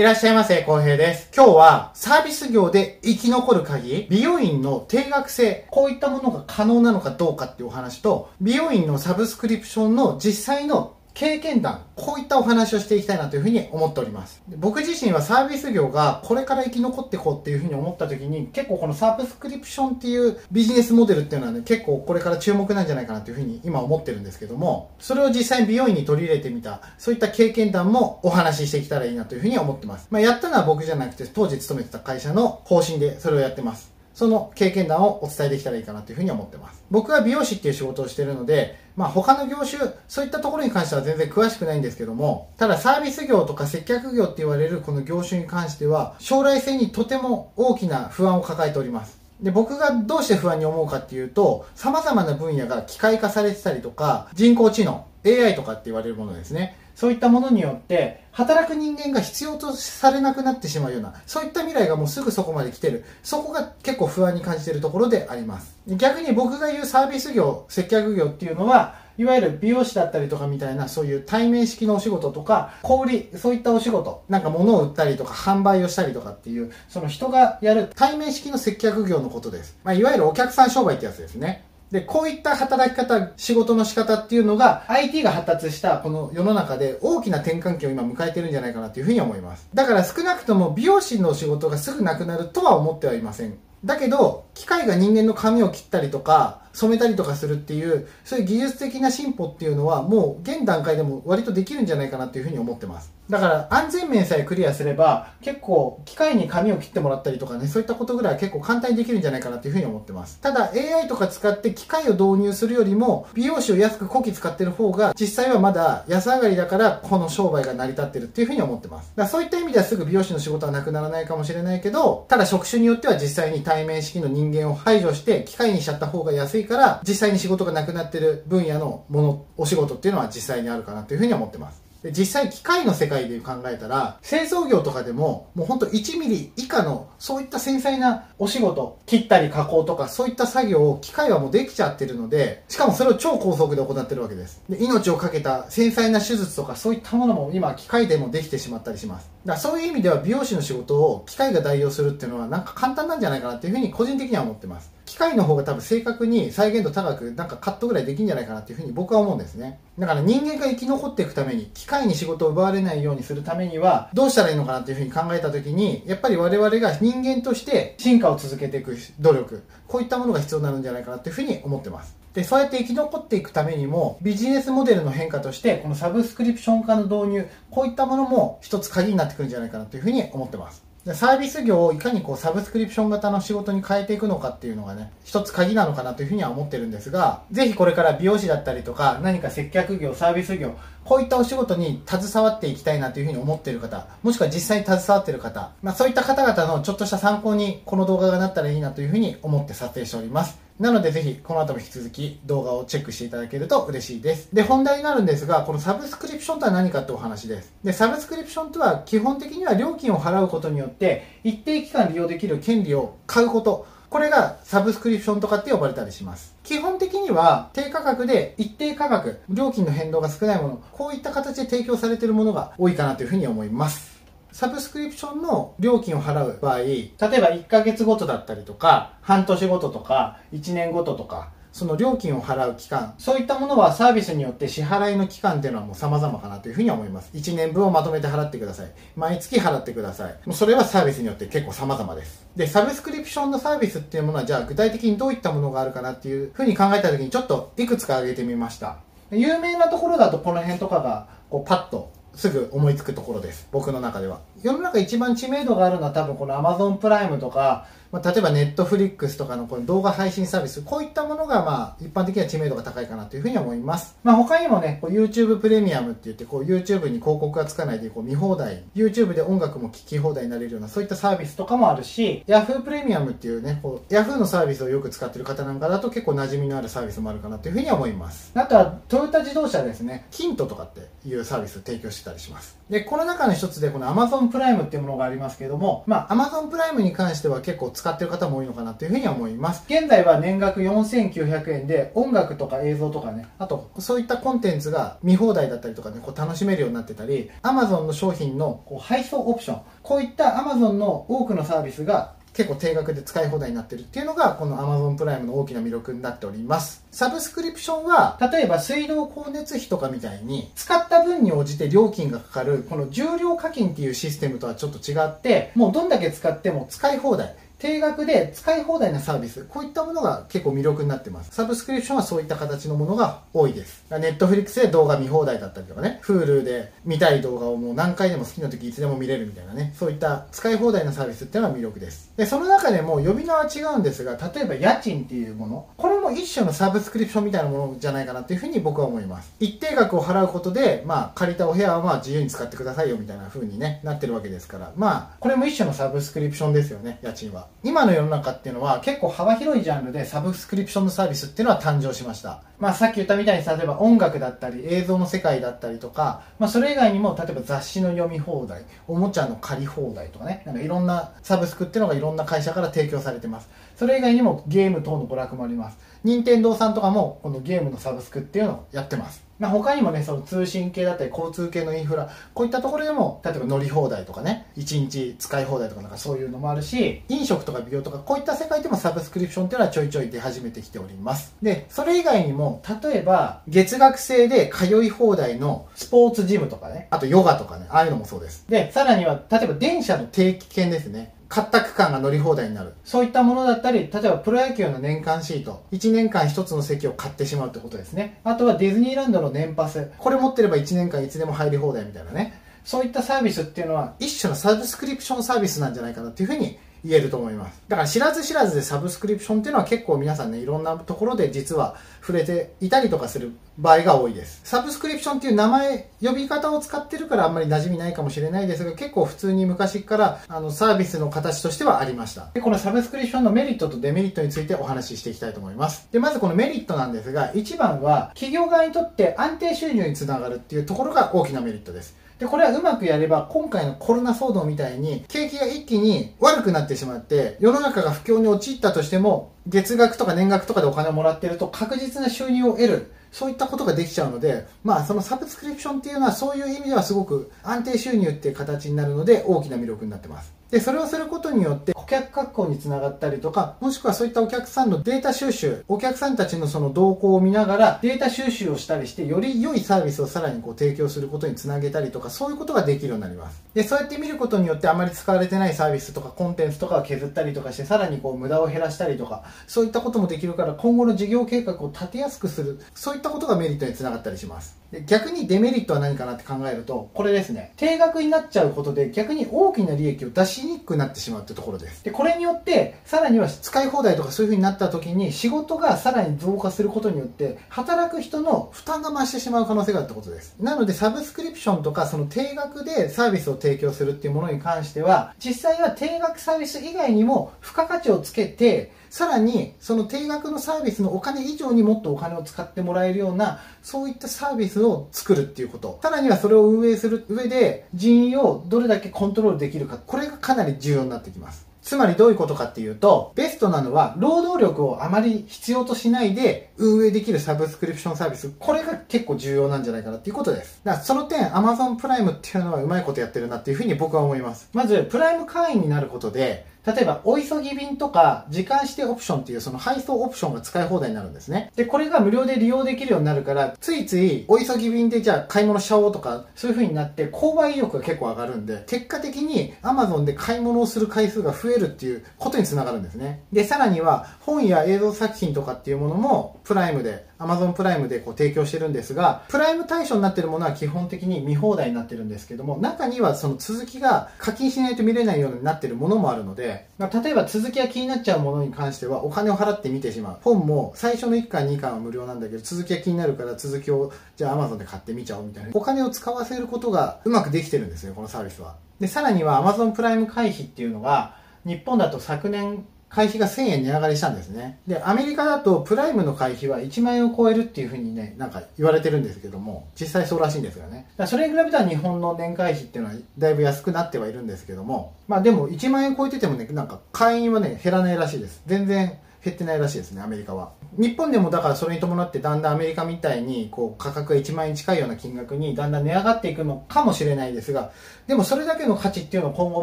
いらっしゃいませ、浩平です。今日はサービス業で生き残る鍵、美容院の定額制、こういったものが可能なのかどうかっていうお話と、美容院のサブスクリプションの実際の経験談、こういったお話をしていきたいなというふうに思っております。僕自身はサービス業がこれから生き残っていこうっていうふうに思った時に、結構このサブスクリプションっていうビジネスモデルっていうのはね、結構これから注目なんじゃないかなというふうに今思ってるんですけども、それを実際に美容院に取り入れてみた、そういった経験談もお話ししていけたらいいなというふうに思ってます。まあ、やったのは僕じゃなくて、当時勤めてた会社の方針でそれをやってます。その経験談をお伝えできたらいいかなというふうに思ってます。僕は美容師っていう仕事をしてるので、まあ他の業種、そういったところに関しては全然詳しくないんですけども、ただサービス業とか接客業って言われるこの業種に関しては、将来性にとても大きな不安を抱えております。で、僕がどうして不安に思うかっていうと、様々な分野が機械化されてたりとか、人工知能、AI とかって言われるものですね。そういったものによって、働く人間が必要とされなくなってしまうような、そういった未来がもうすぐそこまで来てる。そこが結構不安に感じてるところであります。逆に僕が言うサービス業、接客業っていうのは、いわゆる美容師だったりとかみたいなそういう対面式のお仕事とか小売そういったお仕事なんか物を売ったりとか販売をしたりとかっていうその人がやる対面式の接客業のことです、まあ、いわゆるお客さん商売ってやつですねで、こういった働き方、仕事の仕方っていうのが IT が発達したこの世の中で大きな転換期を今迎えてるんじゃないかなというふうに思います。だから少なくとも美容師の仕事がすぐなくなるとは思ってはいません。だけど、機械が人間の髪を切ったりとか、染めたりとかするっていう、そういう技術的な進歩っていうのは、もう現段階でも割とできるんじゃないかなっていうふうに思ってます。だから安全面さえクリアすれば、結構機械に髪を切ってもらったりとかね、そういったことぐらい結構簡単にできるんじゃないかなっていうふうに思ってます。ただ AI とか使って機械を導入するよりも、美容師を安くこき使ってる方が、実際はまだ安上がりだから、この商売が成り立ってるっていうふうに思ってます。だからそういった意味ではすぐ美容師の仕事はなくならないかもしれないけど、ただ職種によっては実際に対面式の人間を排除して機械にしちゃった方が安いから、実際に仕事がなくなってる分野のもの、お仕事っていうのは実際にあるかなというふうに思ってます。で実際機械の世界で考えたら製造業とかでももうほんと1ミリ以下のそういった繊細なお仕事切ったり加工とかそういった作業を機械はもうできちゃってるのでしかもそれを超高速で行ってるわけです。で命をかけた繊細な手術とかそういったものも今機械でもできてしまったりします。だからそういう意味では美容師の仕事を機械が代用するっていうのはなんか簡単なんじゃないかなっていうふうに個人的には思ってます。機械の方が多分正確に再現度高くなんかカットぐらいできるんじゃないかなっていうふうに僕は思うんですね。だから人間が生き残っていくために機械に仕事を奪われないようにするためにはどうしたらいいのかなっていうふうに考えた時にやっぱり我々が人間として進化を続けていく努力こういったものが必要になるんじゃないかなっていうふうに思ってます。でそうやって生き残っていくためにもビジネスモデルの変化としてこのサブスクリプション化の導入こういったものも一つ鍵になってくるんじゃないかなというふうに思ってます。サービス業をいかにこうサブスクリプション型の仕事に変えていくのかっていうのがね、一つ鍵なのかなというふうには思ってるんですが、ぜひこれから美容師だったりとか、何か接客業、サービス業、こういったお仕事に携わっていきたいなというふうに思っている方、もしくは実際に携わっている方、まあそういった方々のちょっとした参考にこの動画がなったらいいなというふうに思って撮影しております。なのでぜひこの後も引き続き動画をチェックしていただけると嬉しいです。で、本題になるんですが、このサブスクリプションとは何かってお話です。で、サブスクリプションとは基本的には料金を払うことによって一定期間利用できる権利を買うこと。これがサブスクリプションとかって呼ばれたりします。基本的には低価格で一定価格、料金の変動が少ないもの、こういった形で提供されているものが多いかなというふうに思います。サブスクリプションの料金を払う場合、例えば1ヶ月ごとだったりとか、半年ごととか、1年ごととか、その料金を払う期間、そういったものはサービスによって支払いの期間っていうのはもう様々かなというふうに思います。1年分をまとめて払ってください。毎月払ってください。もうそれはサービスによって結構様々です。で、サブスクリプションのサービスっていうものはじゃあ具体的にどういったものがあるかなっていうふうに考えた時にちょっといくつか挙げてみました。有名なところだとこの辺とかがこうパッとすぐ思いつくところです。僕の中では。世の中一番知名度があるのは多分この Amazon プライムとか、まあ、例えば Netflix とかのこの動画配信サービス、こういったものがまあ一般的には知名度が高いかなというふうに思います。まあ他にもね、YouTube プレミアムって言ってこう YouTube に広告がつかないでこう見放題、YouTube で音楽も聴き放題になれるようなそういったサービスとかもあるし、Yahoo プレミアムっていうね、こう Yahoo のサービスをよく使ってる方なんかだと結構馴染みのあるサービスもあるかなというふうに思います。あとはトヨタ自動車ですね、キントとかっていうサービスを提供してたりします。で、この中の一つでこの Amazon プライムっていうものがありますけれども、まあ Amazon プライムに関しては結構使ってる方も多いのかなというふうには思います。現在は年額4900円で音楽とか映像とかね、あとそういったコンテンツが見放題だったりとかね、こう楽しめるようになってたり、Amazon の商品のこう配送オプション、こういった Amazon の多くのサービスが結構定額で使い放題になってるっていうのがこの Amazon プライムの大きな魅力になっております。サブスクリプションは例えば水道光熱費とかみたいに使った分に応じて料金がかかるこの従量課金っていうシステムとはちょっと違ってもうどんだけ使っても使い放題。定額で使い放題なサービス、こういったものが結構魅力になってます。サブスクリプションはそういった形のものが多いです。 Netflix で動画見放題だったりとかね、Hulu で見たい動画をもう何回でも好きな時いつでも見れるみたいなね、そういった使い放題なサービスっていうのは魅力です。で、その中でも呼び名は違うんですが、例えば家賃っていうもの、これも一種のサブスクリプションみたいなものじゃないかなっていうふうに僕は思います。一定額を払うことで、まあ借りたお部屋はまあ自由に使ってくださいよみたいな風にね、なってるわけですから、まあこれも一種のサブスクリプションですよね、家賃は。今の世の中っていうのは結構幅広いジャンルでサブスクリプションのサービスっていうのは誕生しました。まあさっき言ったみたいに例えば音楽だったり映像の世界だったりとか、まあそれ以外にも例えば雑誌の読み放題、おもちゃの借り放題とかね、なんかいろんなサブスクっていうのがいろんな会社から提供されてます。それ以外にもゲーム等の娯楽もあります。任天堂さんとかもこのゲームのサブスクっていうのをやってます。まあ、他にもね、その通信系だったり交通系のインフラ、こういったところでも、例えば乗り放題とかね、1日使い放題とかなんかそういうのもあるし、飲食とか美容とか、こういった世界でもサブスクリプションっていうのはちょいちょい出始めてきております。で、それ以外にも、例えば、月額制で通い放題のスポーツジムとかね、あとヨガとかね、ああいうのもそうです。で、さらには、例えば電車の定期券ですね。買った区間が乗り放題になる。そういったものだったり、例えばプロ野球の年間シート、1年間1つの席を買ってしまうってことですね。あとはディズニーランドの年パス。これ持ってれば1年間いつでも入り放題みたいなね。そういったサービスっていうのは一種のサブスクリプションサービスなんじゃないかなっていうふうに言えると思います。だから知らず知らずでサブスクリプションっていうのは結構皆さんね、いろんなところで実は触れていたりとかする場合が多いです。サブスクリプションっていう名前、呼び方を使ってるからあんまり馴染みないかもしれないですが、結構普通に昔からあのサービスの形としてはありました。で、このサブスクリプションのメリットとデメリットについてお話ししていきたいと思います。で、まずこのメリットなんですが、一番は企業側にとって安定収入につながるっていうところが大きなメリットです。で、これはうまくやれば、今回のコロナ騒動みたいに、景気が一気に悪くなってしまって、世の中が不況に陥ったとしても、月額とか年額とかでお金をもらってると確実な収入を得る。そういったことができちゃうので、まあ、そのサブスクリプションっていうのはそういう意味ではすごく安定収入っていう形になるので大きな魅力になってます。で、それをすることによって顧客確保につながったりとか、もしくはそういったお客さんのデータ収集、お客さんたちのその動向を見ながらデータ収集をしたりして、より良いサービスをさらにこう提供することにつなげたりとか、そういうことができるようになります。で、そうやって見ることによってあまり使われてないサービスとかコンテンツとかを削ったりとかして、さらにこう無駄を減らしたりとか、そういったこともできるから今後の事業計画を立てやすくする、そういったことがメリットにつながったりします。で逆にデメリットは何かなって考えると、これですね。定額になっちゃうことで逆に大きな利益を出しにくくなってしまうってところです。で、これによって、さらには使い放題とかそういう風になった時に仕事がさらに増加することによって、働く人の負担が増してしまう可能性があるってことです。なので、サブスクリプションとかその定額でサービスを提供するっていうものに関しては、実際は定額サービス以外にも付加価値をつけて、さらにその定額のサービスのお金以上にもっとお金を使ってもらえるようなそういったサービスを作るっていうことさらにはそれを運営する上で人員をどれだけコントロールできるかこれがかなり重要になってきますつまりどういうことかっていうと、ベストなのは労働力をあまり必要としないで運営できるサブスクリプションサービス。これが結構重要なんじゃないかなっていうことです。だからその点、Amazon プライムっていうのはうまいことやってるなっていうふうに僕は思います。まず、プライム会員になることで、例えば、お急ぎ便とか、時間指定オプションっていうその配送オプションが使い放題になるんですね。で、これが無料で利用できるようになるから、ついつい、お急ぎ便でじゃあ買い物しちゃおうとか、そういう風になって、購買意欲が結構上がるんで、結果的に Amazon で買い物をする回数が増えるっていうことにつながるんですね。で、さらには、本や映像作品とかっていうものも、プライムで Amazon プライムでこう提供してるんですが、プライム対象になってるものは基本的に見放題になってるんですけども、中にはその続きが課金しないと見れないようになってるものもあるので、例えば続きが気になっちゃうものに関してはお金を払って見てしまう。本も最初の1巻2巻は無料なんだけど、続きが気になるから続きをじゃあ Amazon で買ってみちゃおうみたいな。お金を使わせることがうまくできてるんですよ、このサービスは。で、さらには Amazon プライム回避っていうのが、日本だと昨年会費が1000円値上がりしたんですね。で、アメリカだとプライムの会費は1万円を超えるっていうふうにね、なんか言われてるんですけども、実際そうらしいんですよね。それに比べたら日本の年会費っていうのはだいぶ安くなってはいるんですけども、まあでも1万円超えててもね、なんか会員はね、減らないらしいです。全然減ってないらしいですね、アメリカは。日本でもだからそれに伴ってだんだんアメリカみたいにこう価格が1万円近いような金額にだんだん値上がっていくのかもしれないですが、でもそれだけの価値っていうのを今後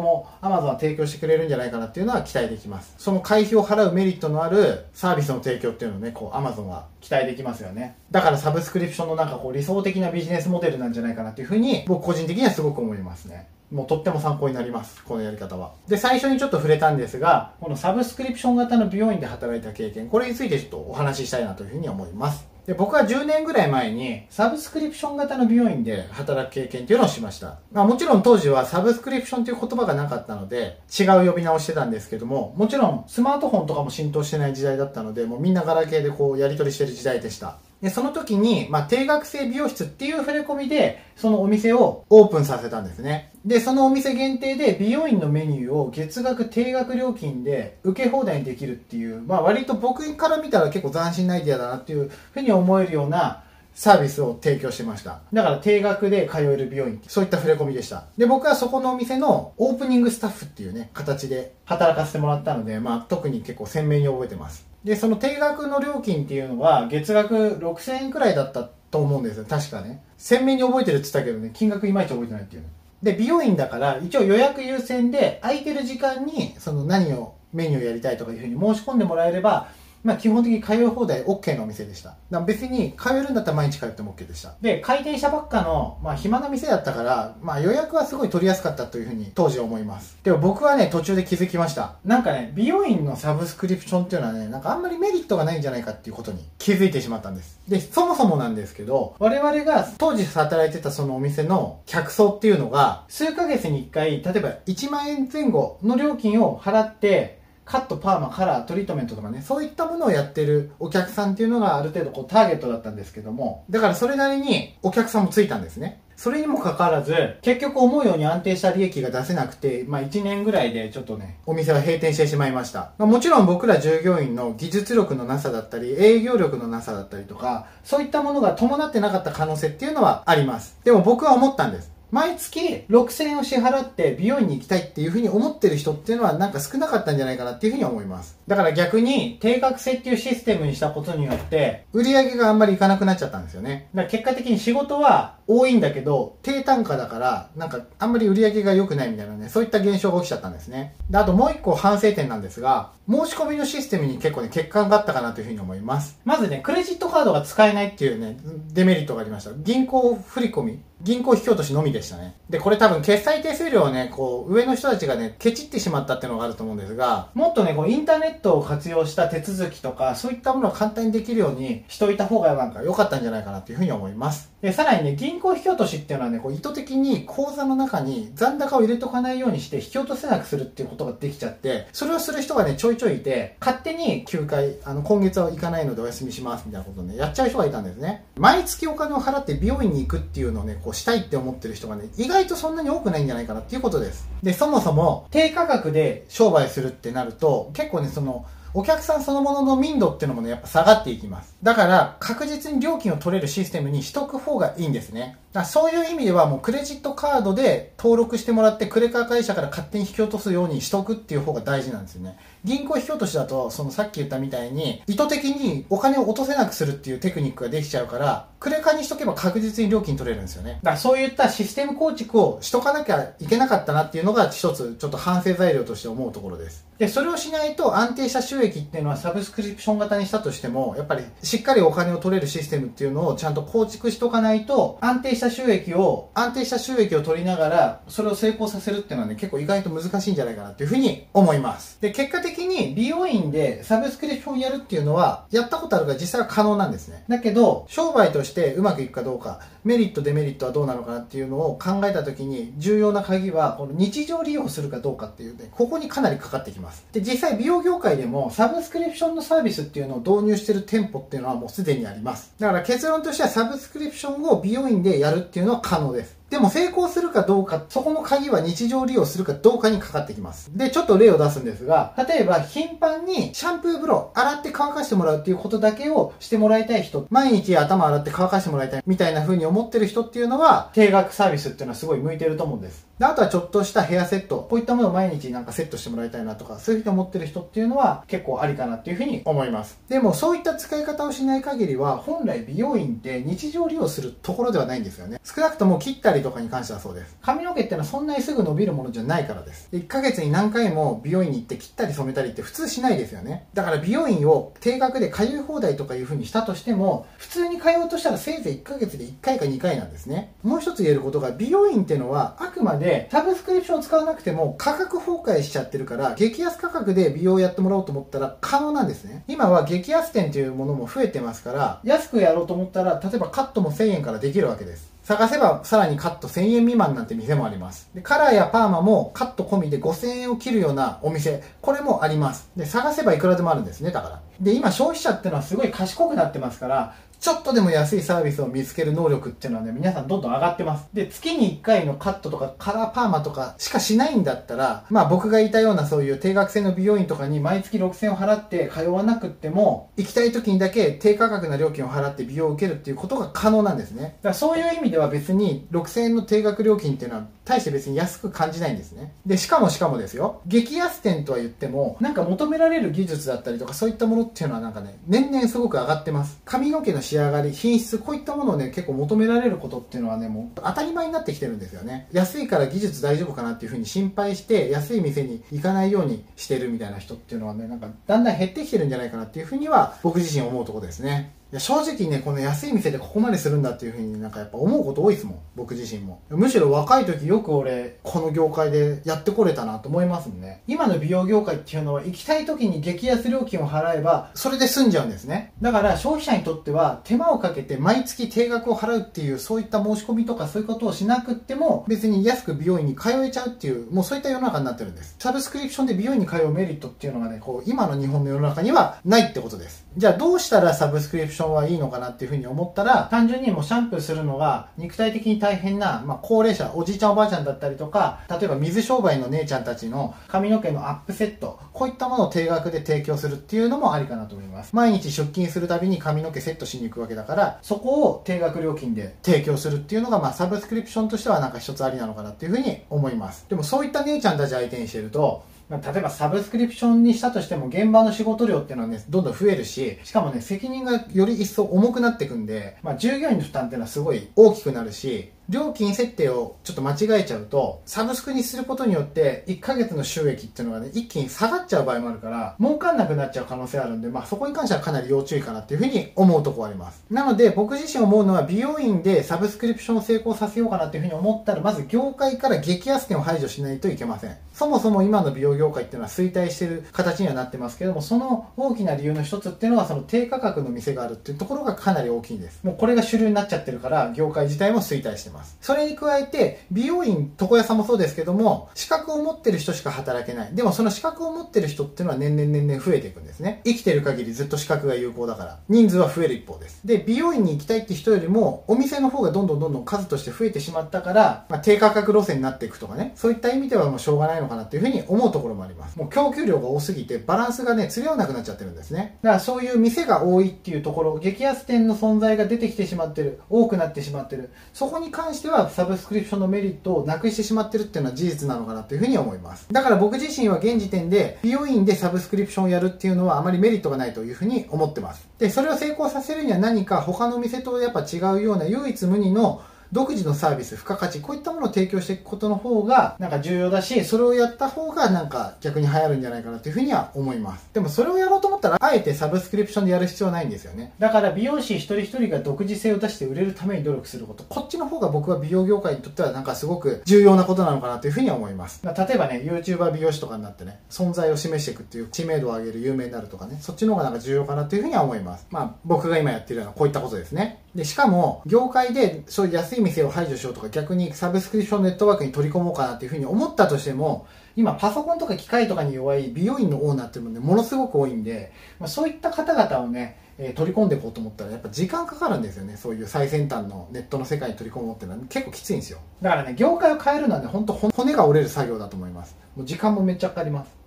も Amazon は提供してくれるんじゃないかなっていうのは期待できます。その会費を払うメリットのあるサービスの提供っていうのをね、こう Amazon は期待できますよね。だからサブスクリプションのなんかこう理想的なビジネスモデルなんじゃないかなっていうふうに僕個人的にはすごく思いますね。もうとっても参考になります。このやり方は。で、最初にちょっと触れたんですが、このサブスクリプション型の美容院で働いた経験、これについてちょっとお話ししたいなというふうに思います。で、僕は10年ぐらい前に、サブスクリプション型の美容院で働く経験っていうのをしました。まあもちろん当時はサブスクリプションという言葉がなかったので、違う呼び名をしてたんですけども、もちろんスマートフォンとかも浸透してない時代だったので、もうみんなガラケーでこうやり取りしてる時代でした。で、その時に、まあ、定額制美容室っていう触れ込みで、そのお店をオープンさせたんですね。で、そのお店限定で美容院のメニューを月額定額料金で受け放題にできるっていう、まあ、割と僕から見たら結構斬新なアイデアだなっていうふうに思えるようなサービスを提供してました。だから定額で通える美容院、そういった触れ込みでした。で、僕はそこのお店のオープニングスタッフっていうね、形で働かせてもらったので、まあ、特に結構鮮明に覚えてます。で、その定額の料金っていうのは月額6000円くらいだったと思うんですよ。確かね。鮮明に覚えてるって言ったけどね、金額いまいち覚えてないっていう。で、美容院だから一応予約優先で空いてる時間にその何をメニューをやりたいとかいうふうに申し込んでもらえればまあ、基本的に通い放題 OK のお店でした。だ別に通えるんだったら毎日通っても OK でした。で、開店したばっかの、まあ、暇な店だったから、まあ、予約はすごい取りやすかったというふうに当時思います。でも僕はね、途中で気づきました。なんかね、美容院のサブスクリプションっていうのはね、なんかあんまりメリットがないんじゃないかっていうことに気づいてしまったんです。で、そもそもなんですけど、我々が当時働いてたそのお店の客層っていうのが、数ヶ月に1回、例えば1万円前後の料金を払って、カット、パーマ、カラー、トリートメントとかね、そういったものをやってるお客さんっていうのがある程度こうターゲットだったんですけども、だからそれなりにお客さんもついたんですね。それにもかかわらず、結局思うように安定した利益が出せなくて、まあ1年ぐらいでちょっとね、お店は閉店してしまいました。まあ、もちろん僕ら従業員の技術力のなさだったり、営業力のなさだったりとか、そういったものが伴ってなかった可能性っていうのはあります。でも僕は思ったんです。毎月6000円を支払って美容院に行きたいっていうふうに思ってる人っていうのはなんか少なかったんじゃないかなっていうふうに思います。だから逆に定額制っていうシステムにしたことによって売り上げがあんまりいかなくなっちゃったんですよね。だから結果的に仕事は多いんだけど低単価だからなんかあんまり売り上げが良くないみたいなね、そういった現象が起きちゃったんですね。で、あともう一個反省点なんですが、申し込みのシステムに結構ね、欠陥があったかなというふうに思います。まずね、クレジットカードが使えないっていうね、デメリットがありました。銀行振込銀行引き落としのみでしたね。で、これ多分決済手数料をね、こう、上の人たちがね、ケチってしまったっていうのがあると思うんですが、もっとね、こう、インターネットを活用した手続きとか、そういったものを簡単にできるようにしといた方がなんか良かったんじゃないかなっていうふうに思います。で、さらにね、銀行引き落としっていうのはね、こう、意図的に口座の中に残高を入れとかないようにして引き落とせなくするっていうことができちゃって、それをする人がね、ちょいちょいいて、勝手に休会、あの、今月は行かないのでお休みしますみたいなことをね、やっちゃう人がいたんですね。毎月お金を払って美容院に行くっていうのをね、こう、したいって思ってる人がね、意外とそんなに多くないんじゃないかなっていうことです。で、そもそも、低価格で商売するってなると、結構ね、その、お客さんそのものの民度っていうのもね、やっぱ下がっていきます。だから、確実に料金を取れるシステムにしとく方がいいんですね。だそういう意味ではもうクレジットカードで登録してもらってクレカ会社から勝手に引き落とすようにしとくっていう方が大事なんですよね。銀行引き落としだと、そのさっき言ったみたいに、意図的にお金を落とせなくするっていうテクニックができちゃうから、クレカにしとけば確実に料金取れるんですよね。だからそういったシステム構築をしとかなきゃいけなかったなっていうのが一つちょっと反省材料として思うところです。で、それをしないと安定した収益っていうのはサブスクリプション型にしたとしても、やっぱりしっかりお金を取れるシステムっていうのをちゃんと構築しとかないと、安定した収益を、安定した収益を取りながら、それを成功させるっていうのはね、結構意外と難しいんじゃないかなっていうふうに思います。で、結果的に美容院でサブスクリプションやるっていうのは、やったことあるから実際は可能なんですね。だけど、商売としてうまくいくかどうか、メリット、デメリットはどうなのかなっていうのを考えた時に、重要な鍵は、この日常利用するかどうかっていうね、ここにかなりかかってきます。で、実際美容業界でもサブスクリプションのサービスっていうのを導入してる店舗っていうのはもうすでにあります。だから結論としてはサブスクリプションを美容院でやるっていうのは可能です。でも成功するかどうか、そこの鍵は日常利用するかどうかにかかってきます。で、ちょっと例を出すんですが、例えば頻繁にシャンプー風呂、洗って乾かしてもらうっていうことだけをしてもらいたい人、毎日頭洗って乾かしてもらいたいみたいな風に思ってる人っていうのは、定額サービスっていうのはすごい向いてると思うんです。で、あとはちょっとしたヘアセット、こういったものを毎日なんかセットしてもらいたいなとか、そういうふうに思ってる人っていうのは結構ありかなっていうふうに思います。でもそういった使い方をしない限りは、本来美容院って日常利用するところではないんですよね。少なくとも切ったりとかに関してはそうです。髪の毛ってのはそんなにすぐ伸びるものじゃないからです。1ヶ月に何回も美容院に行って切ったり染めたりって普通しないですよね。だから美容院を定額で通い放題とかいう風にしたとしても普通に通うとしたらせいぜい1ヶ月で1回か2回なんですね。もう一つ言えることが美容院ってのはあくまでサブスクリプションを使わなくても価格崩壊しちゃってるから激安価格で美容をやってもらおうと思ったら可能なんですね。今は激安店というものも増えてますから安くやろうと思ったら例えばカットも1000円からできるわけです。探せばさらにカット1000円未満なんて店もあります。で、カラーやパーマもカット込みで5000円を切るようなお店、これもあります。で、探せばいくらでもあるんですね、だから。で、今消費者ってのはすごい賢くなってますから、ちょっとでも安いサービスを見つける能力っていうのはね、皆さんどんどん上がってます。で、月に1回のカットとかカラーパーマとかしかしないんだったら、まあ僕が言ったようなそういう定額制の美容院とかに毎月6000円を払って通わなくっても、行きたい時にだけ低価格な料金を払って美容を受けるっていうことが可能なんですね。だからそういう意味では別に6000円の定額料金っていうのは大して別に安く感じないんですね。で、しかもしかもですよ、激安店とは言っても、なんか求められる技術だったりとかそういったものっていうのはなんかね、年々すごく上がってます。髪の毛の仕上がり、品質、こういったものをね、結構求められることっていうのはね、もう当たり前になってきてるんですよね。安いから技術大丈夫かなっていうふうに心配して、安い店に行かないようにしてるみたいな人っていうのはね、なんかだんだん減ってきてるんじゃないかなっていうふうには、僕自身思うとこですね。いや正直ね、この安い店でここまでするんだっていうふうになんかやっぱ思うこと多いですもん。僕自身も。むしろ若い時よく俺、この業界でやってこれたなと思いますね。今の美容業界っていうのは行きたい時に激安料金を払えば、それで済んじゃうんですね。だから消費者にとっては手間をかけて毎月定額を払うっていうそういった申し込みとかそういうことをしなくっても別に安く美容院に通えちゃうっていう、もうそういった世の中になってるんです。サブスクリプションで美容院に通うメリットっていうのがね、こう今の日本の世の中にはないってことです。じゃあどうしたらサブスクリプションションはいいのかなっていうふうに思ったら、単純にもうシャンプーするのが肉体的に大変な、まあ、高齢者、おじいちゃんおばあちゃんだったりとか、例えば水商売の姉ちゃんたちの髪の毛のアップセット、こういったものを定額で提供するっていうのもありかなと思います。毎日出勤するたびに髪の毛セットしに行くわけだから、そこを定額料金で提供するっていうのが、まあ、サブスクリプションとしてはなんか一つありなのかなっていうふうに思います。でもそういった姉ちゃんたち相手にしてると、まあ、例えばサブスクリプションにしたとしても現場の仕事量っていうのはね、どんどん増えるし、しかもね、責任がより一層重くなっていくんで、まあ、従業員の負担っていうのはすごい大きくなるし、料金設定をちょっと間違えちゃうと、サブスクにすることによって、1ヶ月の収益っていうのがね、一気に下がっちゃう場合もあるから、儲かんなくなっちゃう可能性あるんで、まあそこに関してはかなり要注意かなっていうふうに思うとこあります。なので、僕自身思うのは、美容院でサブスクリプションを成功させようかなっていうふうに思ったら、まず業界から激安店を排除しないといけません。そもそも今の美容業界っていうのは衰退してる形にはなってますけども、その大きな理由の一つっていうのは、その低価格の店があるっていうところがかなり大きいんです。もうこれが主流になっちゃってるから、業界自体も衰退してます。それに加ええて、美容院、床屋さんもそうですけども、資格を持ってる人しか働けない。でもその資格を持ってる人っていうのは年々年々増えていくんですね。生きてる限りずっと資格が有効だから。人数は増える一方です。で、美容院に行きたいって人よりも、お店の方がどんどんどんどん数として増えてしまったから、まあ、低価格路線になっていくとかね、そういった意味ではもうしょうがないのかなっていうふうに思うところもあります。もう供給量が多すぎて、バランスがね、釣り合わなくなっちゃってるんですね。だからそういう店が多いっていうところ、激安店の存在が出てきてしまってる、多くなってしまってる。そこに関関しては、サブスクリプションのメリットをなくしてしまってるっていうのは事実なのかなというふうに思います。だから僕自身は現時点で美容院でサブスクリプションをやるっていうのはあまりメリットがないというふうに思ってます。で、それを成功させるには何か他の店とやっぱ違うような唯一無二の独自のサービス、付加価値、こういったものを提供していくことの方が、なんか重要だし、それをやった方がなんか逆に流行るんじゃないかなというふうには思います。でもそれをやろうと思ったら、あえてサブスクリプションでやる必要はないんですよね。だから美容師一人一人が独自性を出して売れるために努力すること、こっちの方が僕は美容業界にとってはなんかすごく重要なことなのかなというふうには思います。例えばね、YouTuber 美容師とかになってね、存在を示していくっていう知名度を上げる有名になるとかね、そっちの方がなんか重要かなというふうには思います。まあ僕が今やってるようなこういったことですね。で、しかも、業界でそういう安い店を排除しようとか、逆にサブスクリプションネットワークに取り込もうかなっていうふうに思ったとしても、今パソコンとか機械とかに弱い美容院のオーナーっていうのもね、ものすごく多いんで、まあ、そういった方々をね、えー、取り込んでいこうと思ったらやっぱ時間かかるんですよね。そういう最先端のネットの世界に取り込もうっていうのは。結構きついんですよ。だからね業界を変えるのはね本当骨が折れる作業だと思います。もう時間もめっちゃかかります。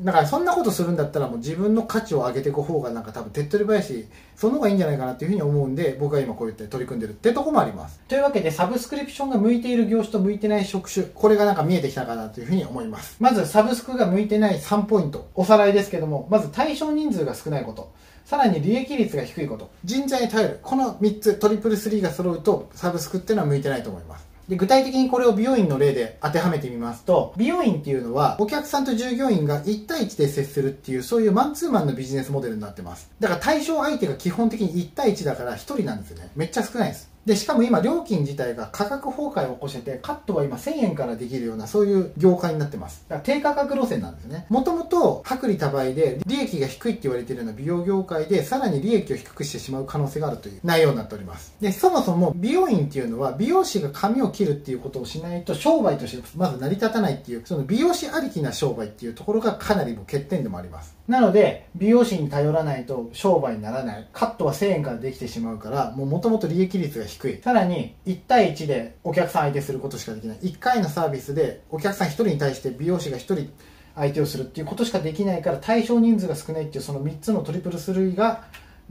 だからそんなことするんだったらもう自分の価値を上げていく方がなんか多分手っ取り早いしその方がいいんじゃないかなっていうふうに思うんで僕は今こうやって取り組んでるってとこもあります。というわけでサブスクリプションが向いている業種と向いてない職種これがなんか見えてきたかなというふうに思います。まずサブスクが向いてない3ポイントおさらいですけどもまず対象人数が少ないこと。さらに利益率が低いこと。人材に頼る。この3つトリプルスリーが揃うとサブスクっていうのは向いてないと思いますで具体的にこれを美容院の例で当てはめてみますと、美容院っていうのはお客さんと従業員が1対1で接するっていう、そういうマンツーマンのビジネスモデルになってます。だから対象相手が基本的に1対1だから1人なんですよね。めっちゃ少ないです。で、しかも今料金自体が価格崩壊を起こしてて、カットは今1000円からできるようなそういう業界になってます。だから低価格路線なんですね。もともと薄利多売で利益が低いって言われてるような美容業界でさらに利益を低くしてしまう可能性があるという内容になっております。で、そもそも美容院っていうのは美容師が髪を切るっていうことをしないと商売としてまず成り立たないっていう、その美容師ありきな商売っていうところがかなりも欠点でもあります。なので、美容師に頼らないと商売にならない。カットは1000円からできてしまうから、もう元々利益率が低い。さらに、1対1でお客さん相手することしかできない。1回のサービスでお客さん1人に対して美容師が1人相手をするっていうことしかできないから、対象人数が少ないっていうその3つのトリプルスルーが、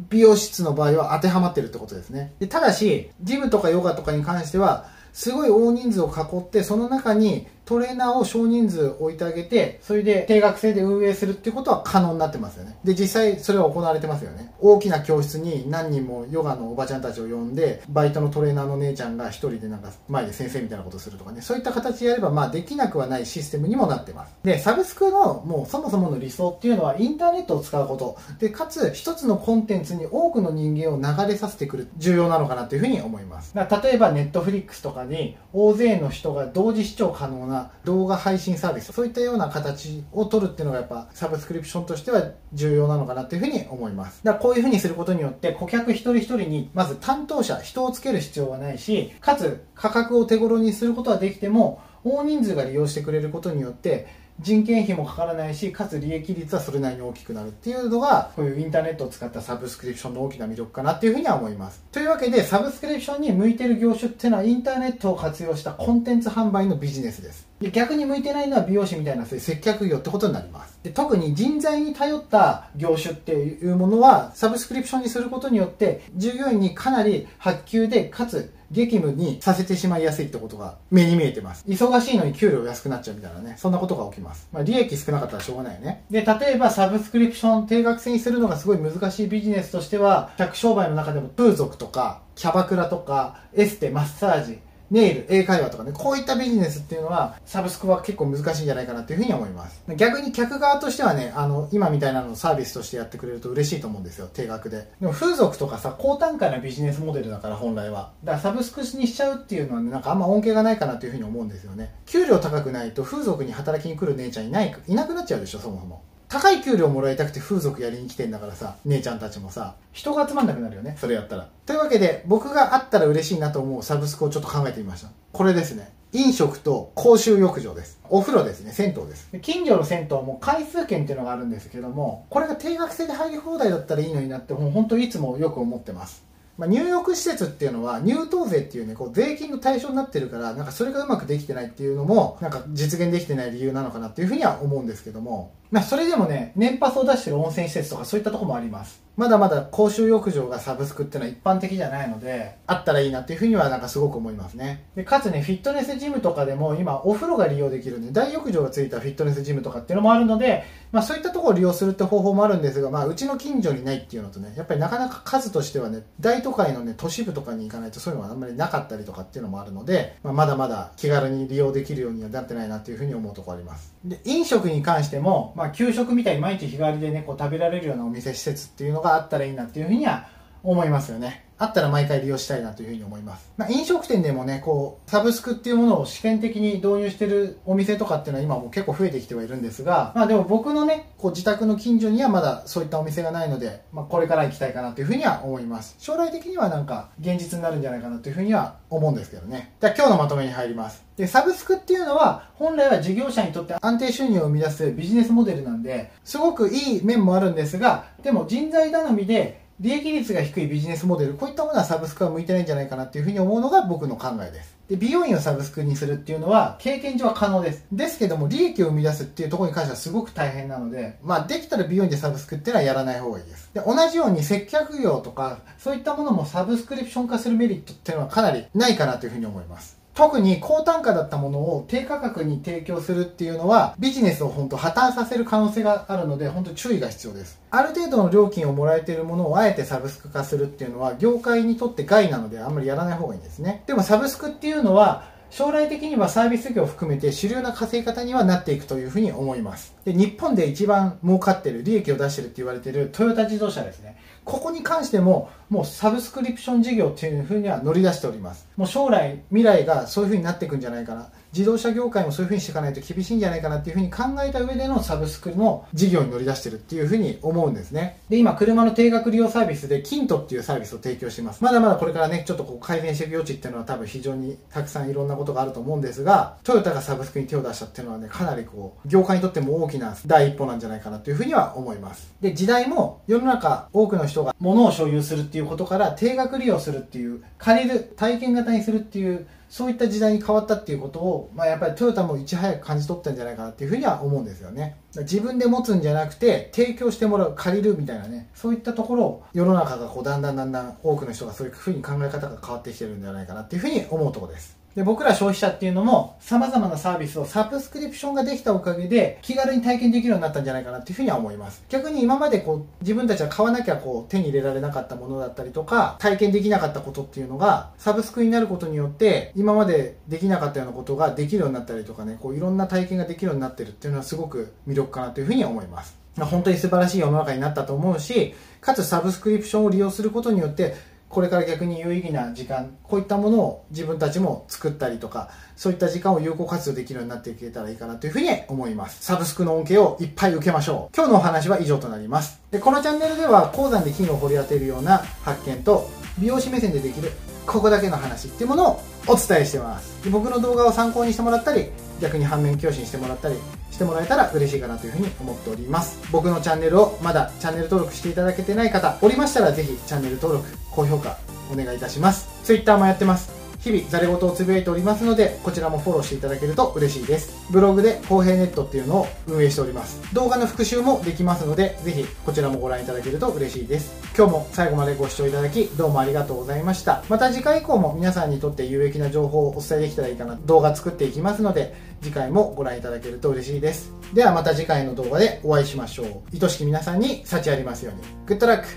美容室の場合は当てはまってるってことですね。でただし、ジムとかヨガとかに関しては、すごい大人数を囲って、その中にトレーナーを少人数置いてあげて、それで定額制で運営するっていうことは可能になってますよね。で、実際それは行われてますよね。大きな教室に何人もヨガのおばちゃんたちを呼んで、バイトのトレーナーの姉ちゃんが一人でなんか前で先生みたいなことするとかね、そういった形でやればまあできなくはないシステムにもなってます。で、サブスクのもうそもそもの理想っていうのはインターネットを使うこと。で、かつ一つのコンテンツに多くの人間を流れさせてくる重要なのかなというふうに思います。だ例えばネットフリックスとかに大勢の人が同時視聴可能な動画配信サービスそういったような形を取るっていうのがやっぱサブスクリプションとしては重要なのかなっていうふうに思います。だからこういうふうにすることによって顧客一人一人にまず担当者人をつける必要はないしかつ価格を手頃にすることはできても大人数が利用してくれることによって人件費もかからないしかつ利益率はそれなりに大きくなるっていうのがこういうインターネットを使ったサブスクリプションの大きな魅力かなっていうふうには思います。というわけでサブスクリプションに向いてる業種っていうのはインターネットを活用したコンテンツ販売のビジネスです。で逆に向いてないのは美容師みたいなそういう接客業ってことになりますで特に人材に頼った業種っていうものはサブスクリプションにすることによって従業員にかなり発給でかつ激務にさせてしまいやすいってことが目に見えてます。忙しいのに給料安くなっちゃうみたいなね、そんなことが起きます。まあ、利益少なかったらしょうがないよね。で、例えばサブスクリプション定額制にするのがすごい難しいビジネスとしては、客商売の中でも風俗とか、キャバクラとか、エステ、マッサージ、ネイル、英会話とかね、こういったビジネスっていうのは、サブスクは結構難しいんじゃないかなっていうふうに思います。逆に客側としてはね、あの、今みたいなのをサービスとしてやってくれると嬉しいと思うんですよ、定額で。でも風俗とかさ、高単価なビジネスモデルだから本来は。だからサブスクにしちゃうっていうのはね、なんかあんま恩恵がないかなというふうに思うんですよね。給料高くないと風俗に働きに来る姉ちゃんいない、いなくなっちゃうでしょ、そもそも。高い給料もらいたくて風俗やりに来てんだからさ、姉ちゃんたちもさ、人が集まんなくなるよね、それやったら。というわけで、僕があったら嬉しいなと思うサブスクをちょっと考えてみました。これですね。飲食と公衆浴場です。お風呂ですね、銭湯です。近所の銭湯も回数券っていうのがあるんですけども、これが定額制で入り放題だったらいいのになって、もう本当いつもよく思ってます。まあ、入浴施設っていうのは入湯税っていうねこう税金の対象になってるからなんかそれがうまくできてないっていうのもなんか実現できてない理由なのかなっていうふうには思うんですけどもまあ、それでもね、年パスを出してる温泉施設とかそういったとこもあります。まだまだ公衆浴場がサブスクっていうのは一般的じゃないので、あったらいいなっていうふうにはなんかすごく思いますね。で、かつね、フィットネスジムとかでも今お風呂が利用できるんで、大浴場がついたフィットネスジムとかっていうのもあるので、まあそういったところを利用するって方法もあるんですが、まあうちの近所にないっていうのとね、やっぱりなかなか数としてはね、大都会のね、都市部とかに行かないとそういうのはあんまりなかったりとかっていうのもあるので、まあ、まだまだ気軽に利用できるようにはなってないなっていうふうに思うところあります。で、飲食に関しても、まあ給食みたいに毎日日帰りでねこう食べられるようなお店施設っていうのがあったらいいなっていうふうには思いますよねあったら毎回利用したいなというふうに思います。まあ、飲食店でもね、こう、サブスクっていうものを試験的に導入してるお店とかっていうのは今も結構増えてきてはいるんですが、まあでも僕のね、こう自宅の近所にはまだそういったお店がないので、まあこれから行きたいかなというふうには思います。将来的にはなんか現実になるんじゃないかなというふうには思うんですけどね。じゃあ今日のまとめに入ります。で、サブスクっていうのは本来は事業者にとって安定収入を生み出すビジネスモデルなんで、すごくいい面もあるんですが、でも人材頼みで利益率が低いビジネスモデル、こういったものはサブスクは向いてないんじゃないかなっていうふうに思うのが僕の考えです。で、美容院をサブスクにするっていうのは、経験上は可能です。ですけども、利益を生み出すっていうところに関してはすごく大変なので、まあ、できたら美容院でサブスクっていうのはやらない方がいいです。で、同じように接客業とか、そういったものもサブスクリプション化するメリットっていうのはかなりないかなというふうに思います。特に高単価だったものを低価格に提供するっていうのはビジネスを本当破綻させる可能性があるので本当注意が必要です。ある程度の料金をもらえているものをあえてサブスク化するっていうのは業界にとって害なのであんまりやらない方がいいんですね。でもサブスクっていうのは将来的にはサービス業を含めて主流な稼ぎ方にはなっていくというふうに思います。で日本で一番儲かってる利益を出してるって言われてるトヨタ自動車ですね。ここに関してももうサブスクリプション事業っていうふうには乗り出しております。もう将来未来がそういうふうになっていくんじゃないかな。自動車業界もそういうふうにしていかないと厳しいんじゃないかなっていうふうに考えた上でのサブスクの事業に乗り出してるっていうふうに思うんですね。で、今、車の定額利用サービスで、キントっていうサービスを提供しています。まだまだこれからね、ちょっとこう改善していく余地っていうのは多分非常にたくさんいろんなことがあると思うんですが、トヨタがサブスクに手を出したっていうのはね、かなりこう、業界にとっても大きな第一歩なんじゃないかなというふうには思います。で、時代も世の中多くの人が物を所有するっていうことから定額利用するっていう、借りる、体験型にするっていうそういった時代に変わったっていうことを、まあ、やっぱりトヨタもいち早く感じ取ったんじゃないかなっていうふうには思うんですよね。自分で持つんじゃなくて、提供してもらう、借りるみたいなね、そういったところを世の中がこうだんだんだんだん多くの人がそういうふうに考え方が変わってきてるんじゃないかなっていうふうに思うところです。で僕ら消費者っていうのも様々なサービスをサブスクリプションができたおかげで気軽に体験できるようになったんじゃないかなっていうふうには思います。逆に今までこう自分たちは買わなきゃこう手に入れられなかったものだったりとか体験できなかったことっていうのがサブスクになることによって今までできなかったようなことができるようになったりとかねこういろんな体験ができるようになってるっていうのはすごく魅力かなというふうに思います。本当に素晴らしい世の中になったと思うしかつサブスクリプションを利用することによってこれから逆に有意義な時間こういったものを自分たちも作ったりとかそういった時間を有効活用できるようになっていけたらいいかなというふうに思います。サブスクの恩恵をいっぱい受けましょう。今日のお話は以上となります。でこのチャンネルでは鉱山で金を掘り当てるような発見と美容師目線でできるここだけの話っていうものをお伝えしてます。で僕の動画を参考にしてもらったり逆に反面教師にしてもらったりしてもらえたら嬉しいかなというふうに思っております。僕のチャンネルをまだチャンネル登録していただけてない方おりましたらぜひチャンネル登録高評価お願いいたします。Twitter もやってます。日々ザレ言をつぶやいておりますのでこちらもフォローしていただけると嬉しいです。ブログで公平ネットっていうのを運営しております。動画の復習もできますのでぜひこちらもご覧いただけると嬉しいです。今日も最後までご視聴いただきどうもありがとうございました。また次回以降も皆さんにとって有益な情報をお伝えできたらいいかな動画作っていきますので次回もご覧いただけると嬉しいです。ではまた次回の動画でお会いしましょう。愛しき皆さんに幸ありますように。グッドラック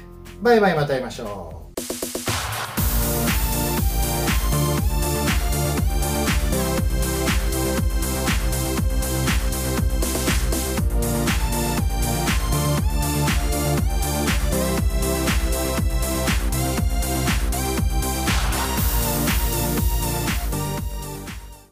バイバイまた会いましょう。